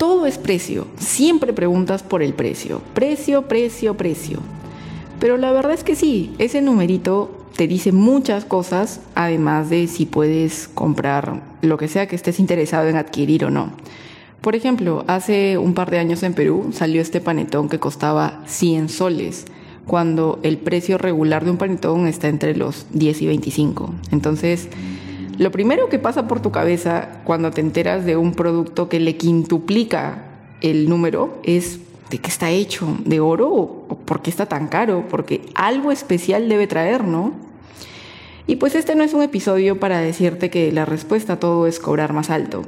todo es precio. Siempre preguntas por el precio. Precio, precio, precio. Pero la verdad es que sí, ese numerito te dice muchas cosas, además de si puedes comprar lo que sea que estés interesado en adquirir o no. Por ejemplo, hace un par de años en Perú salió este panetón que costaba 100 soles, cuando el precio regular de un panetón está entre los 10 y 25. Entonces, lo primero que pasa por tu cabeza cuando te enteras de un producto que le quintuplica el número es ¿de qué está hecho? ¿De oro? ¿O por qué está tan caro? Porque algo especial debe traer, ¿no? Y pues este no es un episodio para decirte que la respuesta a todo es cobrar más alto.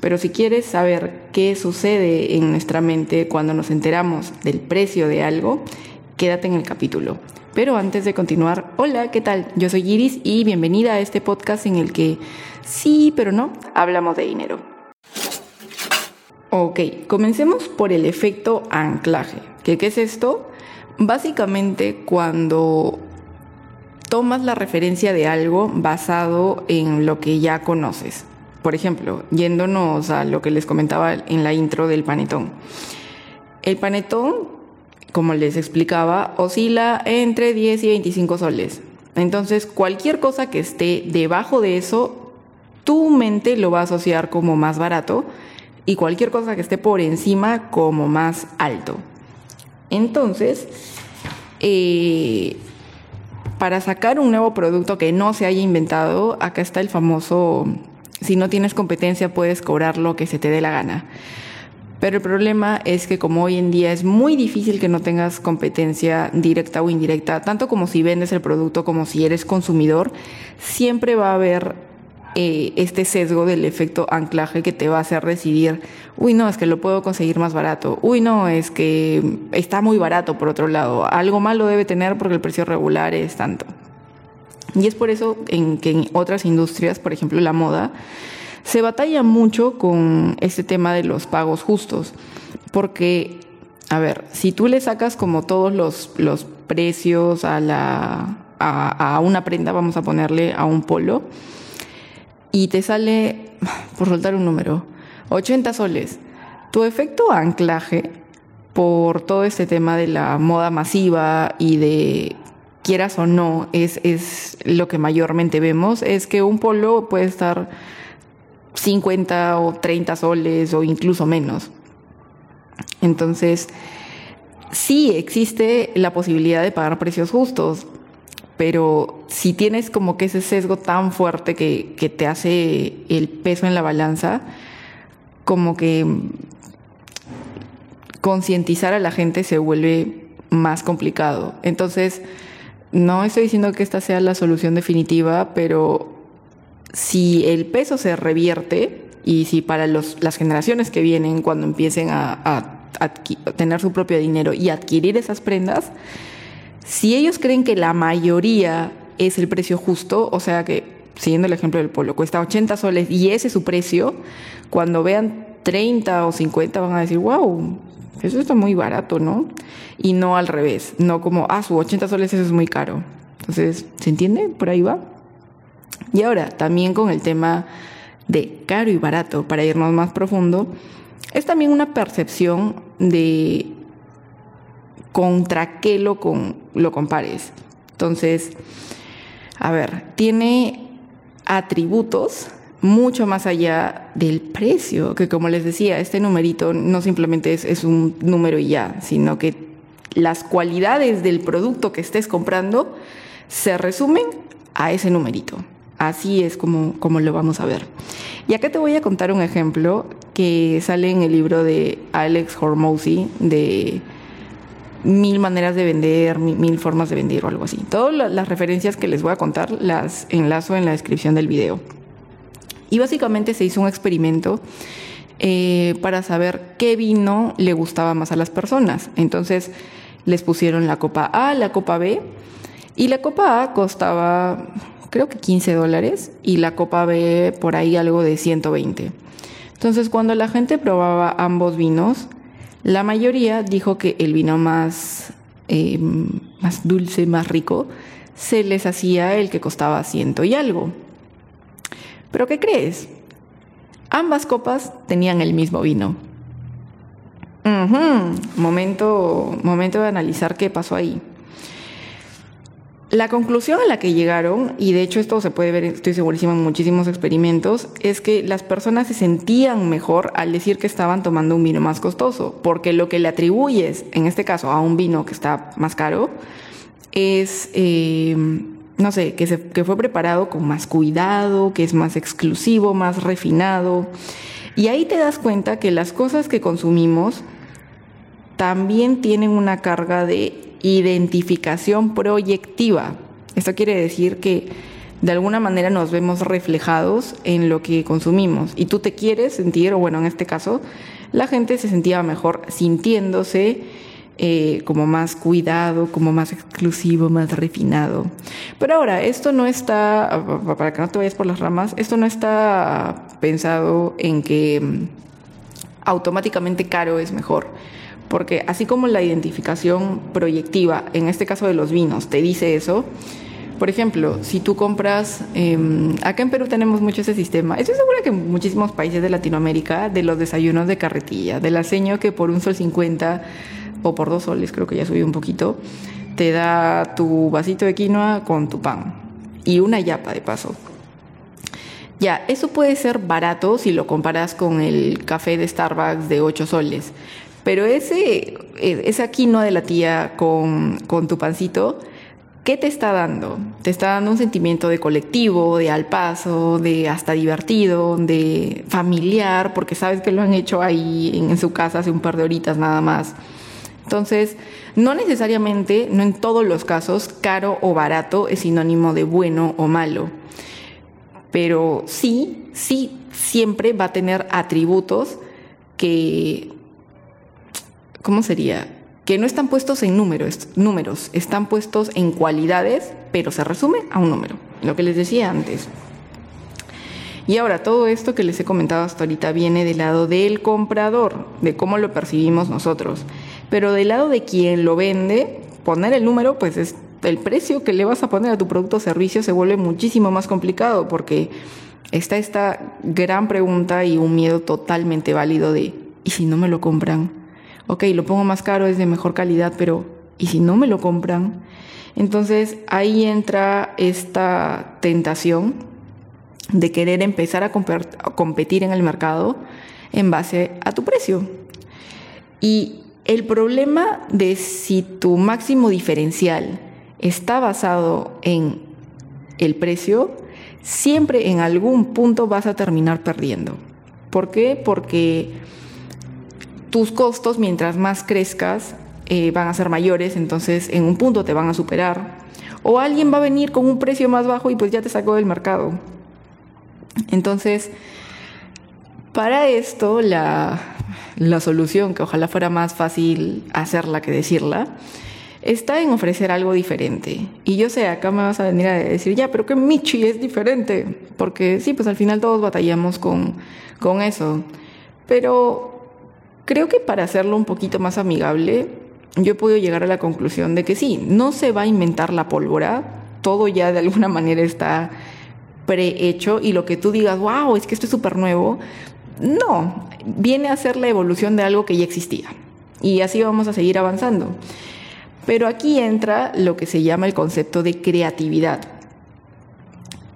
Pero si quieres saber qué sucede en nuestra mente cuando nos enteramos del precio de algo, quédate en el capítulo. Pero antes de continuar, hola, ¿qué tal? Yo soy Iris y bienvenida a este podcast en el que sí, pero no, hablamos de dinero. Ok, comencemos por el efecto anclaje. ¿Qué, ¿Qué es esto? Básicamente cuando tomas la referencia de algo basado en lo que ya conoces. Por ejemplo, yéndonos a lo que les comentaba en la intro del panetón. El panetón, como les explicaba, oscila entre 10 y 25 soles. Entonces, cualquier cosa que esté debajo de eso, tu mente lo va a asociar como más barato y cualquier cosa que esté por encima como más alto. Entonces, eh, para sacar un nuevo producto que no se haya inventado, acá está el famoso, si no tienes competencia puedes cobrar lo que se te dé la gana. Pero el problema es que como hoy en día es muy difícil que no tengas competencia directa o indirecta, tanto como si vendes el producto como si eres consumidor, siempre va a haber eh, este sesgo del efecto anclaje que te va a hacer decidir, uy, no, es que lo puedo conseguir más barato, uy, no, es que está muy barato por otro lado, algo malo debe tener porque el precio regular es tanto. Y es por eso en que en otras industrias, por ejemplo la moda, se batalla mucho con este tema de los pagos justos, porque, a ver, si tú le sacas como todos los, los precios a, la, a, a una prenda, vamos a ponerle a un polo, y te sale, por soltar un número, 80 soles. Tu efecto anclaje por todo este tema de la moda masiva y de quieras o no, es, es lo que mayormente vemos, es que un polo puede estar 50 o 30 soles o incluso menos. Entonces, sí existe la posibilidad de pagar precios justos, pero si tienes como que ese sesgo tan fuerte que, que te hace el peso en la balanza, como que concientizar a la gente se vuelve más complicado. Entonces, no estoy diciendo que esta sea la solución definitiva, pero si el peso se revierte y si para las generaciones que vienen, cuando empiecen a tener su propio dinero y adquirir esas prendas, si ellos creen que la mayoría es el precio justo, o sea que, siguiendo el ejemplo del polo, cuesta 80 soles y ese es su precio, cuando vean 30 o 50 van a decir, wow, eso está muy barato, ¿no? Y no al revés, no como, ah, su 80 soles eso es muy caro. Entonces, ¿se entiende? Por ahí va. Y ahora, también con el tema de caro y barato, para irnos más profundo, es también una percepción de contra qué lo, lo compares. Entonces, a ver, tiene atributos mucho más allá del precio, que como les decía, este numerito no simplemente es, es, un número y ya, sino que las cualidades del producto que estés comprando se resumen a ese numerito. Así es como, como lo vamos a ver. Y acá te voy a contar un ejemplo que sale en el libro de Alex Hormozzi de mil maneras de vender, mil, formas de vender o algo así. Todas las referencias que les voy a contar las enlazo en la descripción del video. Y básicamente se hizo un experimento eh, para saber qué vino le gustaba más a las personas. Entonces les pusieron la copa A, la copa B, y la copa A costaba creo que 15 dólares y la copa B por ahí algo de 120. Entonces cuando la gente probaba ambos vinos, la mayoría dijo que el vino más, eh, más dulce, más rico, se les hacía el que costaba ciento y algo. Pero ¿qué crees? Ambas copas tenían el mismo vino. Momento, momento de analizar qué pasó ahí. La conclusión a la que llegaron, y de hecho esto se puede ver, estoy segurísima, en muchísimos experimentos, es que las personas se sentían mejor al decir que estaban tomando un vino más costoso, porque lo que le atribuyes, en este caso, a un vino que está más caro, es, eh, no sé, que, fue preparado con más cuidado, que es más exclusivo, más refinado. Y ahí te das cuenta que las cosas que consumimos también tienen una carga de identificación proyectiva. Esto quiere decir que de alguna manera nos vemos reflejados en lo que consumimos y tú te quieres sentir, o bueno, en este caso, la gente se sentía mejor sintiéndose eh, como más cuidado, como más exclusivo, más refinado. Pero ahora, esto no está, para que no te vayas por las ramas, esto no está pensado en que mm, automáticamente caro es mejor porque así como la identificación proyectiva, en este caso de los vinos, te dice eso, por ejemplo, si tú compras, em, acá en Perú tenemos mucho ese sistema, estoy segura que en muchísimos países de Latinoamérica, de los desayunos de carretilla, del aceño que por un sol 50 o por dos soles, creo que ya subió un poquito, te da tu vasito de quinoa con tu pan y una yapa de paso. Ya, eso puede ser barato si lo comparas con el café de Starbucks de 8 soles, pero ese, e, esa quinoa de la tía con, con tu pancito, ¿qué te está dando? Te está dando un sentimiento de colectivo, de al paso, de hasta divertido, de familiar, porque sabes que lo han hecho ahí en, su casa hace un par de horitas nada más. Entonces, no necesariamente, no en todos los casos, caro o barato es sinónimo de bueno o malo. Pero sí, sí, siempre va a tener atributos que ¿cómo sería? Que no están puestos en números, números, están puestos en cualidades, pero se resume a un número, lo que les decía antes. Y ahora, todo esto que les he comentado hasta ahorita viene del lado del comprador, de cómo lo percibimos nosotros. Pero del lado de quien lo vende, poner el número, pues es el precio que le vas a poner a tu producto o servicio se vuelve muchísimo más complicado porque está esta gran pregunta y un miedo totalmente válido de, ¿y si no me lo compran? Ok, lo pongo más caro, es de mejor calidad, pero ¿y si no me lo compran? Entonces ahí entra esta tentación de querer empezar a, competir en el mercado en base a tu precio. Y el problema de si tu máximo diferencial está basado en el precio, siempre en algún punto vas a terminar perdiendo. ¿Por qué? Porque tus costos, mientras más crezcas, eh, van a ser mayores, entonces en un punto te van a superar. O alguien va a venir con un precio más bajo y pues ya te sacó del mercado. Entonces, para esto, la, la solución, que ojalá fuera más fácil hacerla que decirla, está en ofrecer algo diferente. Y yo sé, acá me vas a venir a decir, ya, pero que Michi es diferente. Porque sí, pues al final todos batallamos con, con eso. Pero Creo que para hacerlo un poquito más amigable, yo he podido llegar a la conclusión de que sí, no se va a inventar la pólvora, todo ya de alguna manera está prehecho y lo que tú digas, wow, es que esto es súper nuevo, no, viene a ser la evolución de algo que ya existía. Y así vamos a seguir avanzando. Pero aquí entra lo que se llama el concepto de creatividad,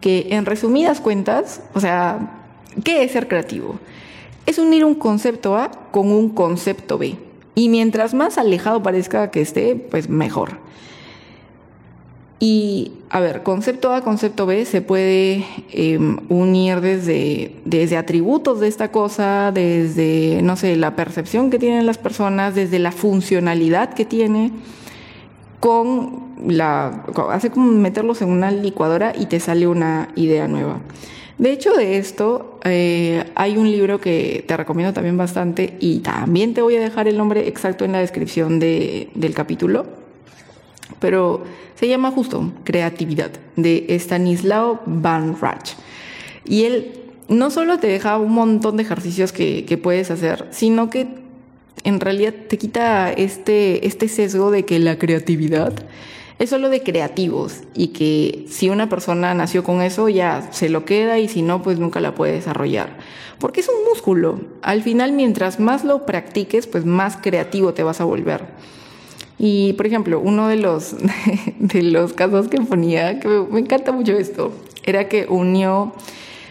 que en resumidas cuentas, o sea, ¿qué es ser creativo? Es unir un concepto A con un concepto B. Y mientras más alejado parezca que esté, pues mejor. Y, a ver, concepto A, concepto B se puede em, unir desde, desde atributos de esta cosa, desde, no sé, la percepción que tienen las personas, desde la funcionalidad que tiene, con la... hace como meterlos en una licuadora y te sale una idea nueva. De hecho, de esto eh, hay un libro que te recomiendo también bastante y también te voy a dejar el nombre exacto en la descripción del capítulo, pero se llama justo Creatividad de Stanislao Van Rach. Y él no solo te deja un montón de ejercicios que, que puedes hacer, sino que en realidad te quita este, este sesgo de que la creatividad es solo de creativos y que si una persona nació con eso ya se lo queda y si no, pues nunca la puede desarrollar. Porque es un músculo. Al final, mientras más lo practiques, pues más creativo te vas a volver. Y, por ejemplo, uno de los, de los casos que ponía, que me, encanta mucho esto, era que unió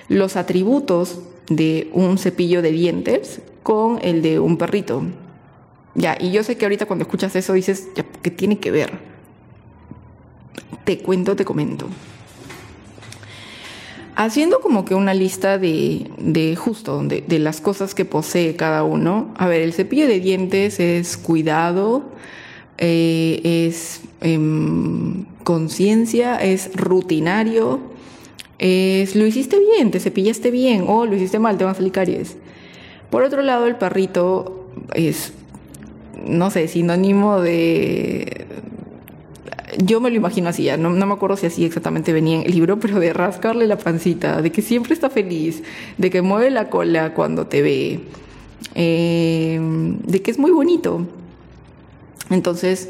los atributos de un cepillo de dientes con el de un perrito. Ya, y yo sé que ahorita cuando escuchas eso dices, ¿qué tiene que ver? Te cuento, te comento. Haciendo como que una lista de, de justo, de, de, las cosas que posee cada uno. A ver, el cepillo de dientes es cuidado, eh, es em, conciencia, es rutinario, es lo hiciste bien, te cepillaste bien, o lo hiciste mal, te van a salir caries. Por otro lado, el perrito es, no sé, sinónimo de yo me lo imagino así, no, no, me acuerdo si así exactamente venía en el libro, pero de rascarle la pancita, de que siempre está feliz, de que mueve la cola cuando te ve, eh, de que es muy bonito. Entonces,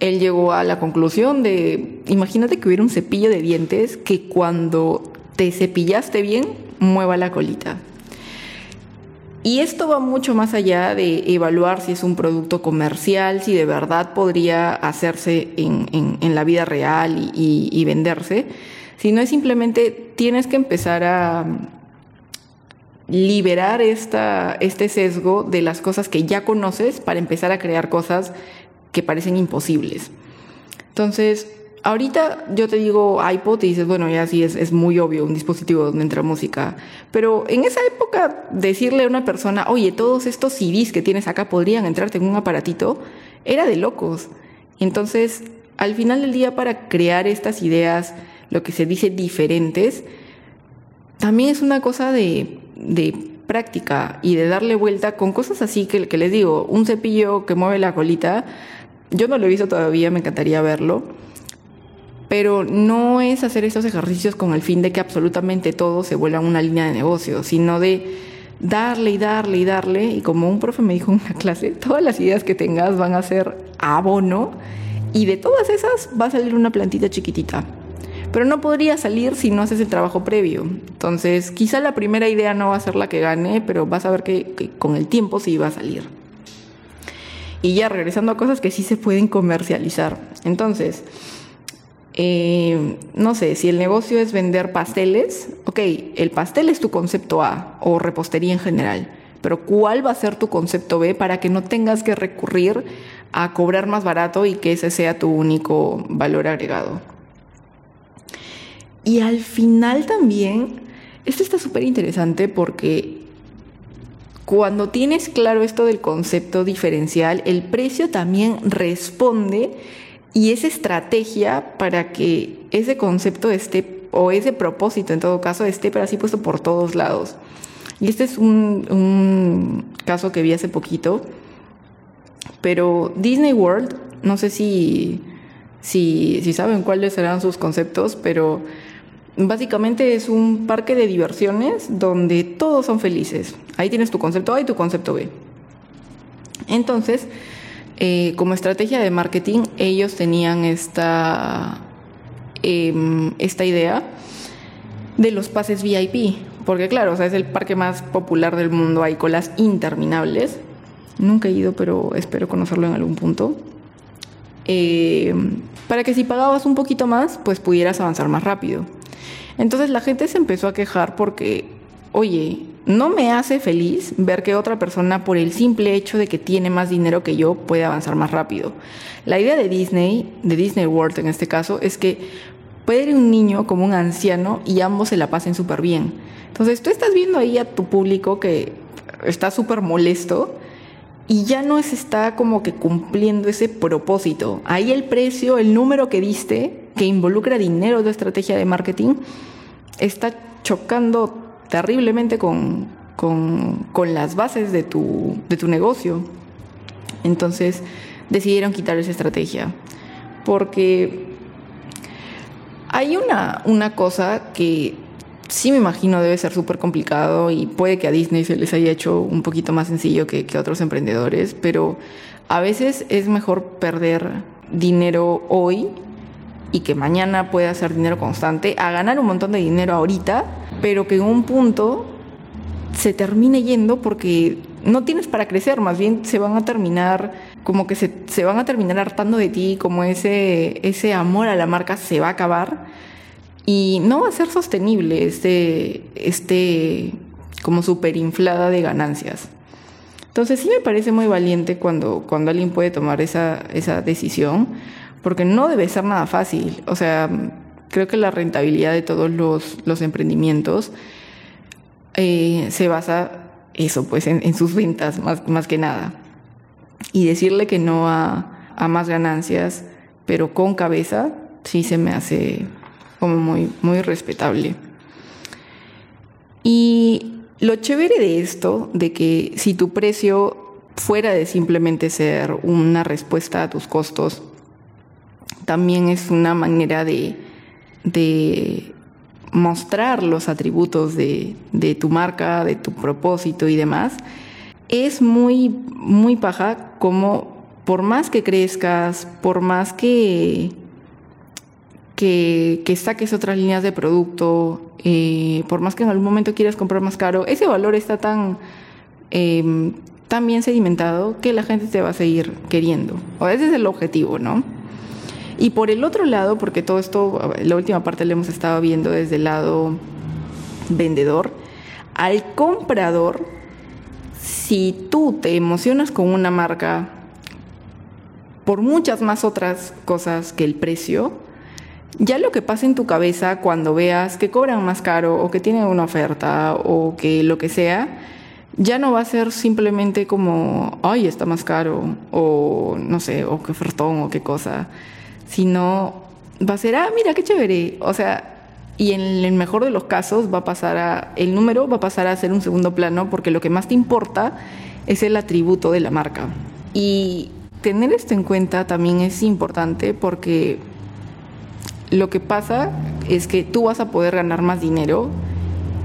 él llegó a la conclusión de, imagínate que hubiera un cepillo de dientes que cuando te cepillaste bien, mueva la colita. Y esto va mucho más allá de evaluar si es un producto comercial, si de verdad podría hacerse en, la vida real y, venderse, sino es simplemente tienes que empezar a liberar esta, este sesgo de las cosas que ya conoces para empezar a crear cosas que parecen imposibles. Entonces, ahorita yo te digo iPod y dices, bueno, ya sí es, es, muy obvio un dispositivo donde entra música. Pero en esa época, decirle a una persona, oye, todos estos CDs que tienes acá podrían entrarte en un aparatito, era de locos. Entonces, al final del día, para crear estas ideas, lo que se dice diferentes, también es una cosa de, de práctica y de darle vuelta con cosas así que, que les digo, un cepillo que mueve la colita, yo no lo he visto todavía, me encantaría verlo pero no es hacer estos ejercicios con el fin de que absolutamente todo se vuelva una línea de negocio, sino de darle y darle y darle, y como un profe me dijo en una clase, todas las ideas que tengas van a ser abono, y de todas esas va a salir una plantita chiquitita. Pero no podría salir si no haces el trabajo previo. Entonces, quizá la primera idea no va a ser la que gane, pero vas a ver que, que con el tiempo sí va a salir. Y ya regresando a cosas que sí se pueden comercializar. Entonces, eh, no sé, si el negocio es vender pasteles, ok, el pastel es tu concepto A o repostería en general, pero ¿cuál va a ser tu concepto B para que no tengas que recurrir a cobrar más barato y que ese sea tu único valor agregado? Y al final también, esto está súper interesante porque cuando tienes claro esto del concepto diferencial, el precio también responde y esa estrategia para que ese concepto esté, o ese propósito en todo caso, esté pero así puesto por todos lados. Y este es un, caso que vi hace poquito, pero Disney World, no sé si, si, si saben cuáles serán sus conceptos, pero básicamente es un parque de diversiones donde todos son felices. Ahí tienes tu concepto A y tu concepto B. Entonces, eh, como estrategia de marketing, ellos tenían esta, em, esta idea de los pases VIP. Porque claro, o sea, es el parque más popular del mundo, hay colas interminables. Nunca he ido, pero espero conocerlo en algún punto. Em, para que si pagabas un poquito más, pues pudieras avanzar más rápido. Entonces la gente se empezó a quejar porque, oye, no me hace feliz ver que otra persona, por el simple hecho de que tiene más dinero que yo, puede avanzar más rápido. La idea de Disney, de Disney World en este caso, es que puede ir un niño como un anciano y ambos se la pasen súper bien. Entonces tú estás viendo ahí a tu público que está súper molesto y ya no está como que cumpliendo ese propósito. Ahí el precio, el número que diste, que involucra dinero de estrategia de marketing, está chocando terriblemente con, las bases de tu, de tu negocio. Entonces decidieron quitar esa estrategia. Porque hay una, una cosa que sí me imagino debe ser súper complicado y puede que a Disney se les haya hecho un poquito más sencillo que, que, a otros emprendedores, pero a veces es mejor perder dinero hoy y que mañana pueda hacer dinero constante, a ganar un montón de dinero ahorita, pero que en un punto se termine yendo porque no tienes para crecer, más bien se van a terminar, como que se, se, van a terminar hartando de ti, como ese, ese amor a la marca se va a acabar y no va a ser sostenible este, este como inflada de ganancias. Entonces sí me parece muy valiente cuando, cuando alguien puede tomar esa, esa decisión, porque no debe ser nada fácil. O sea, creo que la rentabilidad de todos los, los emprendimientos eh, se basa eso, pues, en, sus ventas más, más, que nada. Y decirle que no a, a, más ganancias, pero con cabeza, sí se me hace como muy, muy respetable. Y lo chévere de esto, de que si tu precio fuera de simplemente ser una respuesta a tus costos, también es una manera de, de mostrar los atributos de, tu marca, de tu propósito y demás, es muy, muy paja como por más que crezcas, por más que, que, que saques otras líneas de producto, eh, por más que en algún momento quieras comprar más caro, ese valor está tan, eh, tan bien sedimentado que la gente te va a seguir queriendo. O ese es el objetivo, ¿no? Y por el otro lado, porque todo esto, la última parte lo hemos estado viendo desde el lado vendedor, al comprador, si tú te emocionas con una marca por muchas más otras cosas que el precio, ya lo que pasa en tu cabeza cuando veas que cobran más caro o que tienen una oferta o que lo que sea, ya no va a ser simplemente como, ay, está más caro o no sé, o qué ofertón o qué cosa sino va a ser, ah, mira, qué chévere. O sea, y en el mejor de los casos va a pasar a, el número va a pasar a ser un segundo plano porque lo que más te importa es el atributo de la marca. Y tener esto en cuenta también es importante porque lo que pasa es que tú vas a poder ganar más dinero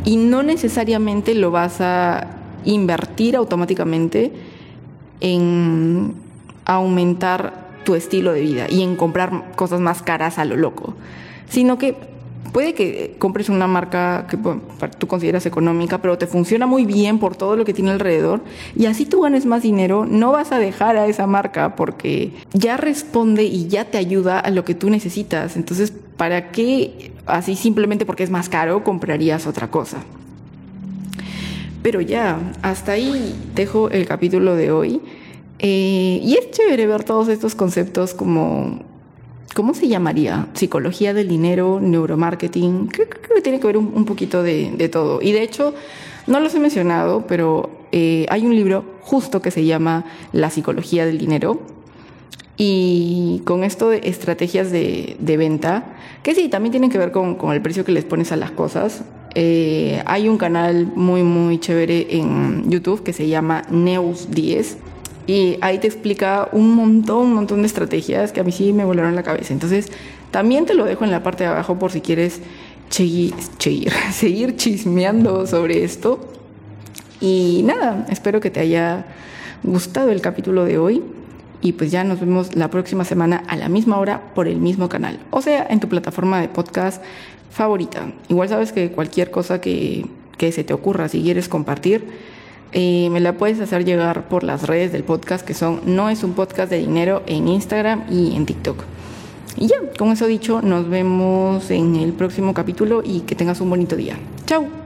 y no necesariamente lo vas a invertir automáticamente en aumentar tu estilo de vida y en comprar cosas más caras a lo loco, sino que puede que compres una marca que tú consideras económica, pero te funciona muy bien por todo lo que tiene alrededor y así tú ganes más dinero, no vas a dejar a esa marca porque ya responde y ya te ayuda a lo que tú necesitas. Entonces, ¿para qué así simplemente porque es más caro comprarías otra cosa? Pero ya, hasta ahí dejo el capítulo de hoy. Eh, y es chévere ver todos estos conceptos como, ¿cómo se llamaría? Psicología del dinero, neuromarketing. Creo, que tiene que ver un, poquito de, todo. Y de hecho, no los he mencionado, pero eh, hay un libro justo que se llama La psicología del dinero. Y con esto de estrategias de, venta, que sí, también tienen que ver con, el precio que les pones a las cosas. Eh, hay un canal muy, muy chévere en YouTube que se llama Neus 10 y ahí te explica un montón, un montón de estrategias que a mí sí me volaron la cabeza. Entonces, también te lo dejo en la parte de abajo por si quieres seguir chismeando sobre esto. Y nada, espero que te haya gustado el capítulo de hoy. Y pues ya nos vemos la próxima semana a la misma hora por el mismo canal. O sea, en tu plataforma de podcast favorita. Igual sabes que cualquier cosa que, que se te ocurra, si quieres compartir, me la puedes hacer llegar por las redes del podcast que son No es un podcast de dinero en Instagram y en TikTok. Y ya, con eso dicho, nos vemos en el próximo capítulo y que tengas un bonito día. Chao.